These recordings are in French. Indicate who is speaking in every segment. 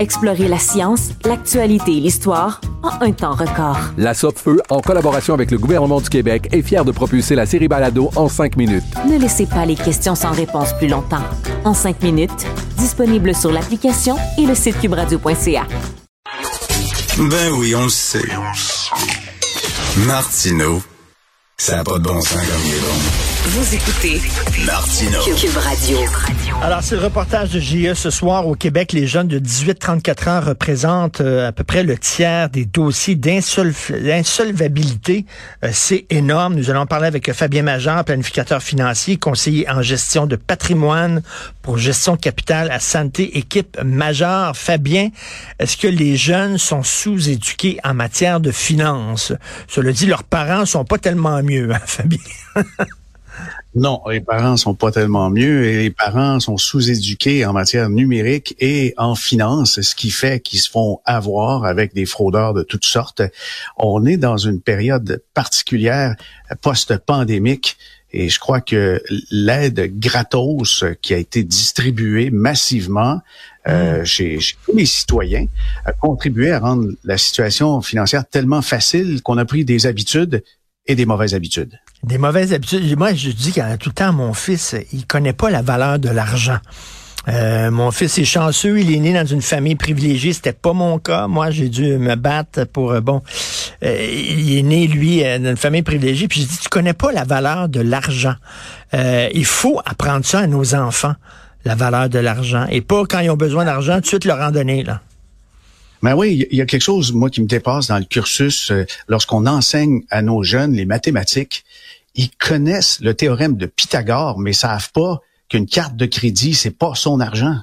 Speaker 1: Explorez la science, l'actualité et l'histoire en un temps record.
Speaker 2: La Feu, en collaboration avec le gouvernement du Québec, est fière de propulser la série Balado en cinq minutes.
Speaker 1: Ne laissez pas les questions sans réponse plus longtemps. En cinq minutes, disponible sur l'application et le site cubradio.ca.
Speaker 3: Ben oui, on le sait. Martineau, ça n'a pas de bon sens comme il est bon.
Speaker 4: Vous écoutez
Speaker 3: Martino.
Speaker 4: Cube Radio.
Speaker 5: Alors, c'est le reportage de JE ce soir au Québec. Les jeunes de 18-34 ans représentent euh, à peu près le tiers des dossiers d'insolvabilité. Euh, c'est énorme. Nous allons parler avec Fabien Major, planificateur financier, conseiller en gestion de patrimoine pour gestion de capital à Santé Équipe Major. Fabien, est-ce que les jeunes sont sous-éduqués en matière de finances? Cela dit, leurs parents sont pas tellement mieux, hein, Fabien?
Speaker 6: Non, les parents sont pas tellement mieux et les parents sont sous-éduqués en matière numérique et en finance, ce qui fait qu'ils se font avoir avec des fraudeurs de toutes sortes. On est dans une période particulière post-pandémique et je crois que l'aide gratos qui a été distribuée massivement euh, chez, chez, tous les citoyens a contribué à rendre la situation financière tellement facile qu'on a pris des habitudes et des mauvaises habitudes.
Speaker 5: Des mauvaises habitudes. Moi, je dis qu'à tout le temps, mon fils, il connaît pas la valeur de l'argent. Euh, mon fils est chanceux, il est né dans une famille privilégiée, c'était pas mon cas. Moi, j'ai dû me battre pour euh, bon. Euh, il est né lui dans une famille privilégiée, puis je dis tu connais pas la valeur de l'argent. il faut apprendre ça à nos enfants, la valeur de l'argent, et pas quand ils ont besoin d'argent tout de suite leur en donner là.
Speaker 6: Mais oui, il y a quelque chose, moi, qui me dépasse dans le cursus. Euh, lorsqu'on enseigne à nos jeunes les mathématiques, ils connaissent le théorème de Pythagore, mais savent pas qu'une carte de crédit, c'est pas son argent.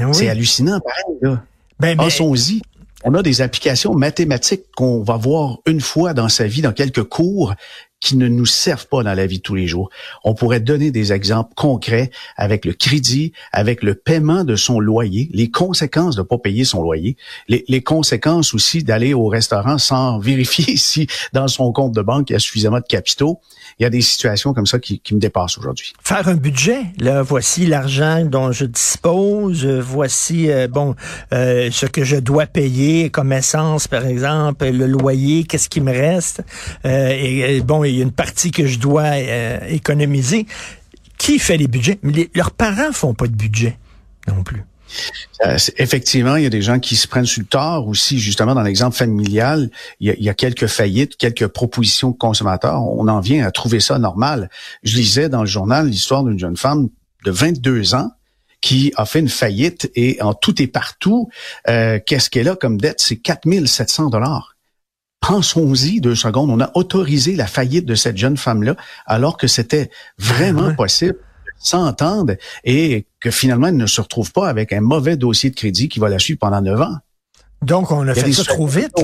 Speaker 6: Eh c'est hallucinant, pareil, là. Ben, Pensons-y. On a des applications mathématiques qu'on va voir une fois dans sa vie, dans quelques cours, qui ne nous servent pas dans la vie de tous les jours. On pourrait donner des exemples concrets avec le crédit, avec le paiement de son loyer, les conséquences de ne pas payer son loyer, les, les conséquences aussi d'aller au restaurant sans vérifier si dans son compte de banque il y a suffisamment de capitaux il y a des situations comme ça qui, me dépassent aujourd'hui.
Speaker 5: Faire un budget, là, voici l'argent dont je dispose, voici euh, bon euh, ce que je dois payer comme essence, par exemple, le loyer, qu'est-ce qui me reste, euh, bon, il y a une partie que je dois économiser. Qui fait les budgets? Mais leurs parents font pas de budget non plus.
Speaker 6: Euh, effectivement, il y a des gens qui se prennent sur le tort aussi, justement, dans l'exemple familial, il y, a, quelques faillites, quelques propositions de consommateurs. On en vient à trouver ça normal. Je lisais dans le journal l'histoire d'une jeune femme de 22 ans qui a fait une faillite et en tout et partout, euh, qu'est-ce qu'elle a comme dette? C'est 4700 dollars. Pensons-y deux secondes. On a autorisé la faillite de cette jeune femme-là alors que c'était vraiment ah possible s'entendent et que finalement, elle ne se retrouve pas avec un mauvais dossier de crédit qui va la suivre pendant neuf ans.
Speaker 5: Donc, on a fait ça trop vite.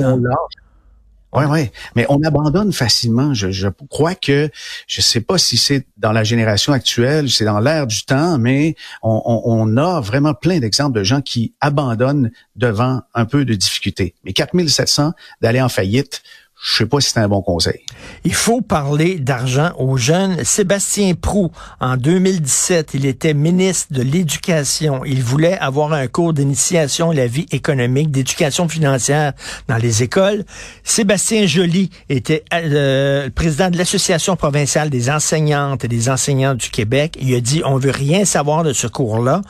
Speaker 6: Oui, oui. Mais on abandonne facilement. Je, crois que, je sais pas si c'est dans la génération actuelle, c'est dans l'ère du temps, mais on, on, on a vraiment plein d'exemples de gens qui abandonnent devant un peu de difficulté. Mais 4700 d'aller en faillite, je sais pas si c'est un bon conseil.
Speaker 5: Il faut parler d'argent aux jeunes. Sébastien Prou, en 2017, il était ministre de l'Éducation. Il voulait avoir un cours d'initiation à la vie économique, d'éducation financière dans les écoles. Sébastien Joly était euh, président de l'Association provinciale des enseignantes et des enseignants du Québec. Il a dit, on veut rien savoir de ce cours-là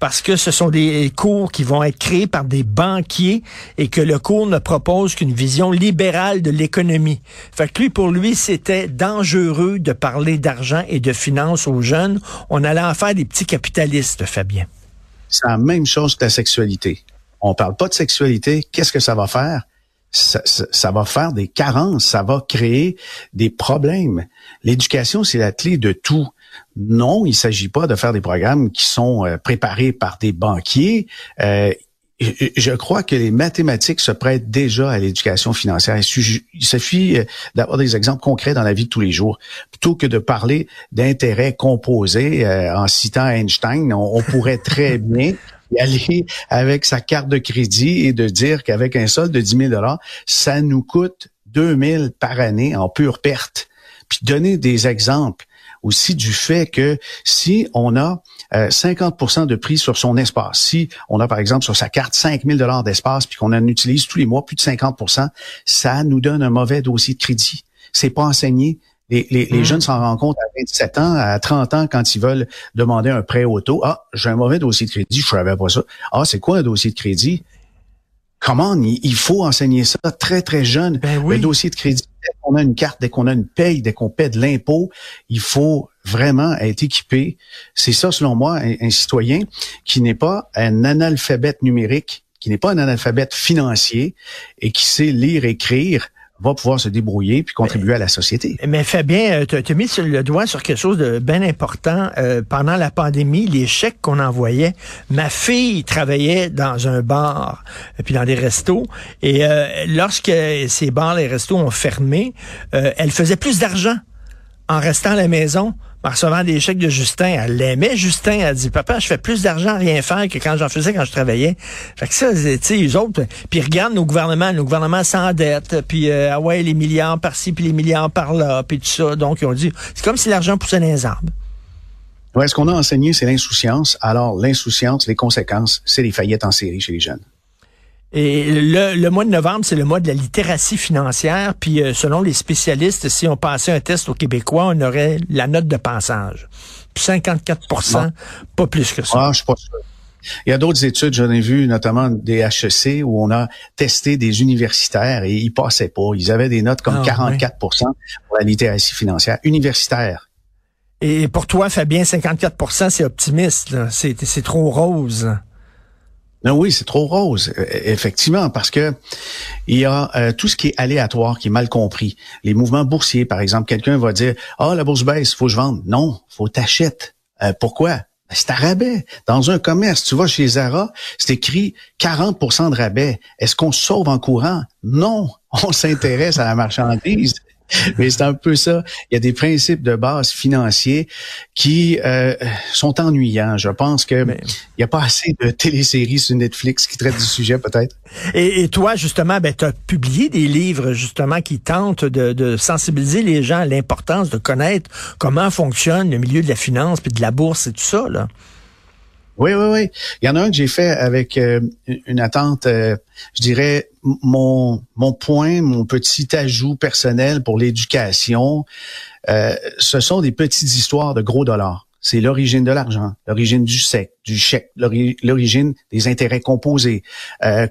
Speaker 5: parce que ce sont des cours qui vont être créés par des banquiers et que le cours ne propose qu'une vision libérale de l'économie. Fait que lui, pour lui, c'était dangereux de parler d'argent et de finances aux jeunes. On allait en faire des petits capitalistes, Fabien.
Speaker 6: C'est la même chose que la sexualité. On parle pas de sexualité. Qu'est-ce que ça va faire? Ça, va faire des carences, ça va créer des problèmes. L'éducation, c'est la clé de tout. Non, il s'agit pas de faire des programmes qui sont euh, préparés par des banquiers. Euh, je crois que les mathématiques se prêtent déjà à l'éducation financière. Il suffit euh, d'avoir des exemples concrets dans la vie de tous les jours. Plutôt que de parler d'intérêts composés en citant Einstein, on pourrait très bien y aller avec sa carte de crédit et de dire qu'avec un solde de 10 000 ça nous coûte 2 000 par année en pure perte. Puis donner des exemples aussi du fait que si on a 50% euh, de prix sur son espace, si on a par exemple sur sa carte 5 000 dollars d'espace puis qu'on en utilise tous les mois plus de 50% ça nous donne un mauvais dossier de crédit. C'est pas enseigné les, les, les, mmh. jeunes s'en rendent compte à 27 ans, à 30 ans, quand ils veulent demander un prêt auto. Ah, j'ai un mauvais dossier de crédit, je savais pas ça. Ah, c'est quoi un dossier de crédit? Comment il faut enseigner ça très, très jeune.
Speaker 5: Ben oui.
Speaker 6: Le dossier de crédit, dès qu'on a une carte, dès qu'on a une paye, dès qu'on paie de l'impôt, il faut vraiment être équipé. C'est ça, selon moi, un, un citoyen qui n'est pas un analphabète numérique, qui n'est pas un analphabète financier et qui sait lire, et écrire, va pouvoir se débrouiller puis contribuer à la société.
Speaker 5: Mais Fabien, tu as mis le doigt sur quelque chose de bien important. Euh, pendant la pandémie, les chèques qu'on envoyait, ma fille travaillait dans un bar et puis dans des restos. Et euh, lorsque ces bars, les restos ont fermé, euh, elle faisait plus d'argent en restant à la maison en recevant des chèques de Justin. Elle l'aimait, Justin. Elle dit, papa, je fais plus d'argent à rien faire que quand j'en faisais quand je travaillais. Fait que ça, tu sais, les autres, puis regarde nos gouvernements, nos gouvernements s'endettent, puis euh, ah ouais, les milliards par-ci, puis les milliards par-là, puis tout ça. Donc, ils ont dit, c'est comme si l'argent poussait les arbres.
Speaker 6: Ouais, ce qu'on a enseigné, c'est l'insouciance. Alors, l'insouciance, les conséquences, c'est les faillettes en série chez les jeunes.
Speaker 5: Et le, mois de novembre, c'est le mois de la littératie financière. Puis euh, selon les spécialistes, si on passait un test aux Québécois, on aurait la note de passage. Puis 54% pas plus que ça.
Speaker 6: Ah, je suis pas sûr. Il y a d'autres études, j'en ai vu notamment des HEC où on a testé des universitaires et ils passaient pas. Ils avaient des notes comme 44 ah, pour la littératie financière universitaire.
Speaker 5: Et pour toi, Fabien, 54% c'est optimiste. C'est trop rose.
Speaker 6: Non, oui, c'est trop rose, euh, effectivement, parce que il y a euh, tout ce qui est aléatoire, qui est mal compris. Les mouvements boursiers, par exemple, quelqu'un va dire ah la bourse baisse, faut que je vende. Non, faut t'achètes. Euh, pourquoi? Ben, c'est à rabais. Dans un commerce, tu vas chez Zara, c'est écrit 40% de rabais. Est-ce qu'on sauve en courant? Non, on s'intéresse à la marchandise. Mais c'est un peu ça. Il y a des principes de base financiers qui euh, sont ennuyants. Je pense que il n'y a pas assez de téléséries sur Netflix qui traitent du sujet, peut-être.
Speaker 5: Et, toi, justement, ben, tu as publié des livres, justement, qui tentent de, de sensibiliser les gens à l'importance de connaître comment fonctionne le milieu de la finance puis de la bourse et tout ça, là.
Speaker 6: Oui, oui, oui. Il y en a un que j'ai fait avec euh, une attente, euh, je dirais, mon, mon point, mon petit ajout personnel pour l'éducation. Euh, ce sont des petites histoires de gros dollars. C'est l'origine de l'argent, l'origine du sec, du chèque, l'origine des intérêts composés.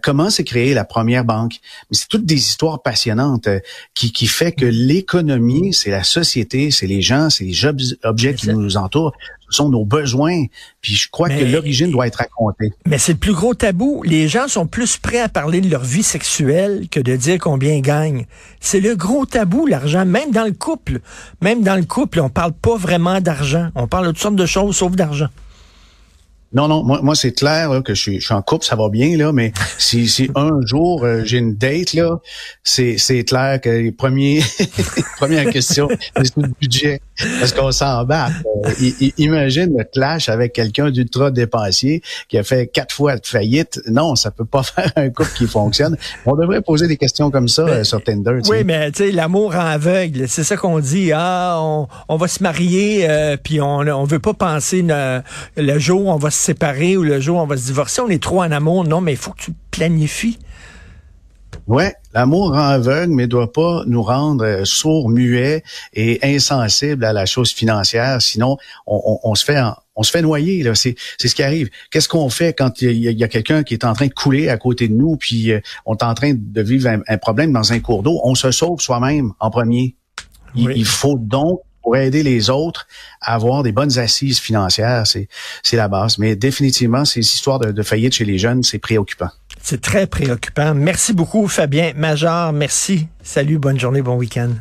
Speaker 6: comment s'est créée la première banque? Mais c'est toutes des histoires passionnantes qui qui fait que l'économie, c'est la société, c'est les gens, c'est les objets qui nous entourent sont nos besoins. Puis je crois que l'origine doit être racontée.
Speaker 5: Mais c'est le plus gros tabou. Les gens sont plus prêts à parler de leur vie sexuelle que de dire combien ils gagnent. C'est le gros tabou, l'argent. Même dans le couple. Même dans le couple, on parle pas vraiment d'argent. On parle de toutes sortes de choses sauf d'argent.
Speaker 6: Non, non, moi, moi c'est clair là, que je suis, je suis en couple, ça va bien, là, mais si, si un jour euh, j'ai une date, là, c'est, c'est clair que les premiers première question, c'est le budget. Parce qu'on s'en bat. Euh, imagine le clash avec quelqu'un d'ultra dépensier qui a fait quatre fois de faillite. Non, ça peut pas faire un couple qui fonctionne. On devrait poser des questions comme ça euh, sur Tinder.
Speaker 5: Oui, mais tu sais, l'amour en aveugle, c'est ça qu'on dit. Ah, on, on va se marier, puis on, on veut pas penser le jour où on va se séparer ou le jour où on va se divorcer, on est trop en amour. Non, mais il faut que tu planifies.
Speaker 6: Ouais, l'amour rend aveugle, mais doit pas nous rendre euh, sourds, muets et insensibles à la chose financière. Sinon, on, se fait on se fait noyer. Là, c'est, c'est ce qui arrive. Qu'est-ce qu'on fait quand il y a, quelqu'un qui est en train de couler à côté de nous, puis euh, on est en train de vivre un, problème dans un cours d'eau? On se sauve soi-même en premier. Il, faut donc pour aider les autres à avoir des bonnes assises financières, c'est, c'est la base. Mais définitivement, ces histoires de, de faillite chez les jeunes, c'est préoccupant.
Speaker 5: C'est très préoccupant. Merci beaucoup, Fabien Major. Merci. Salut, bonne journée, bon week-end.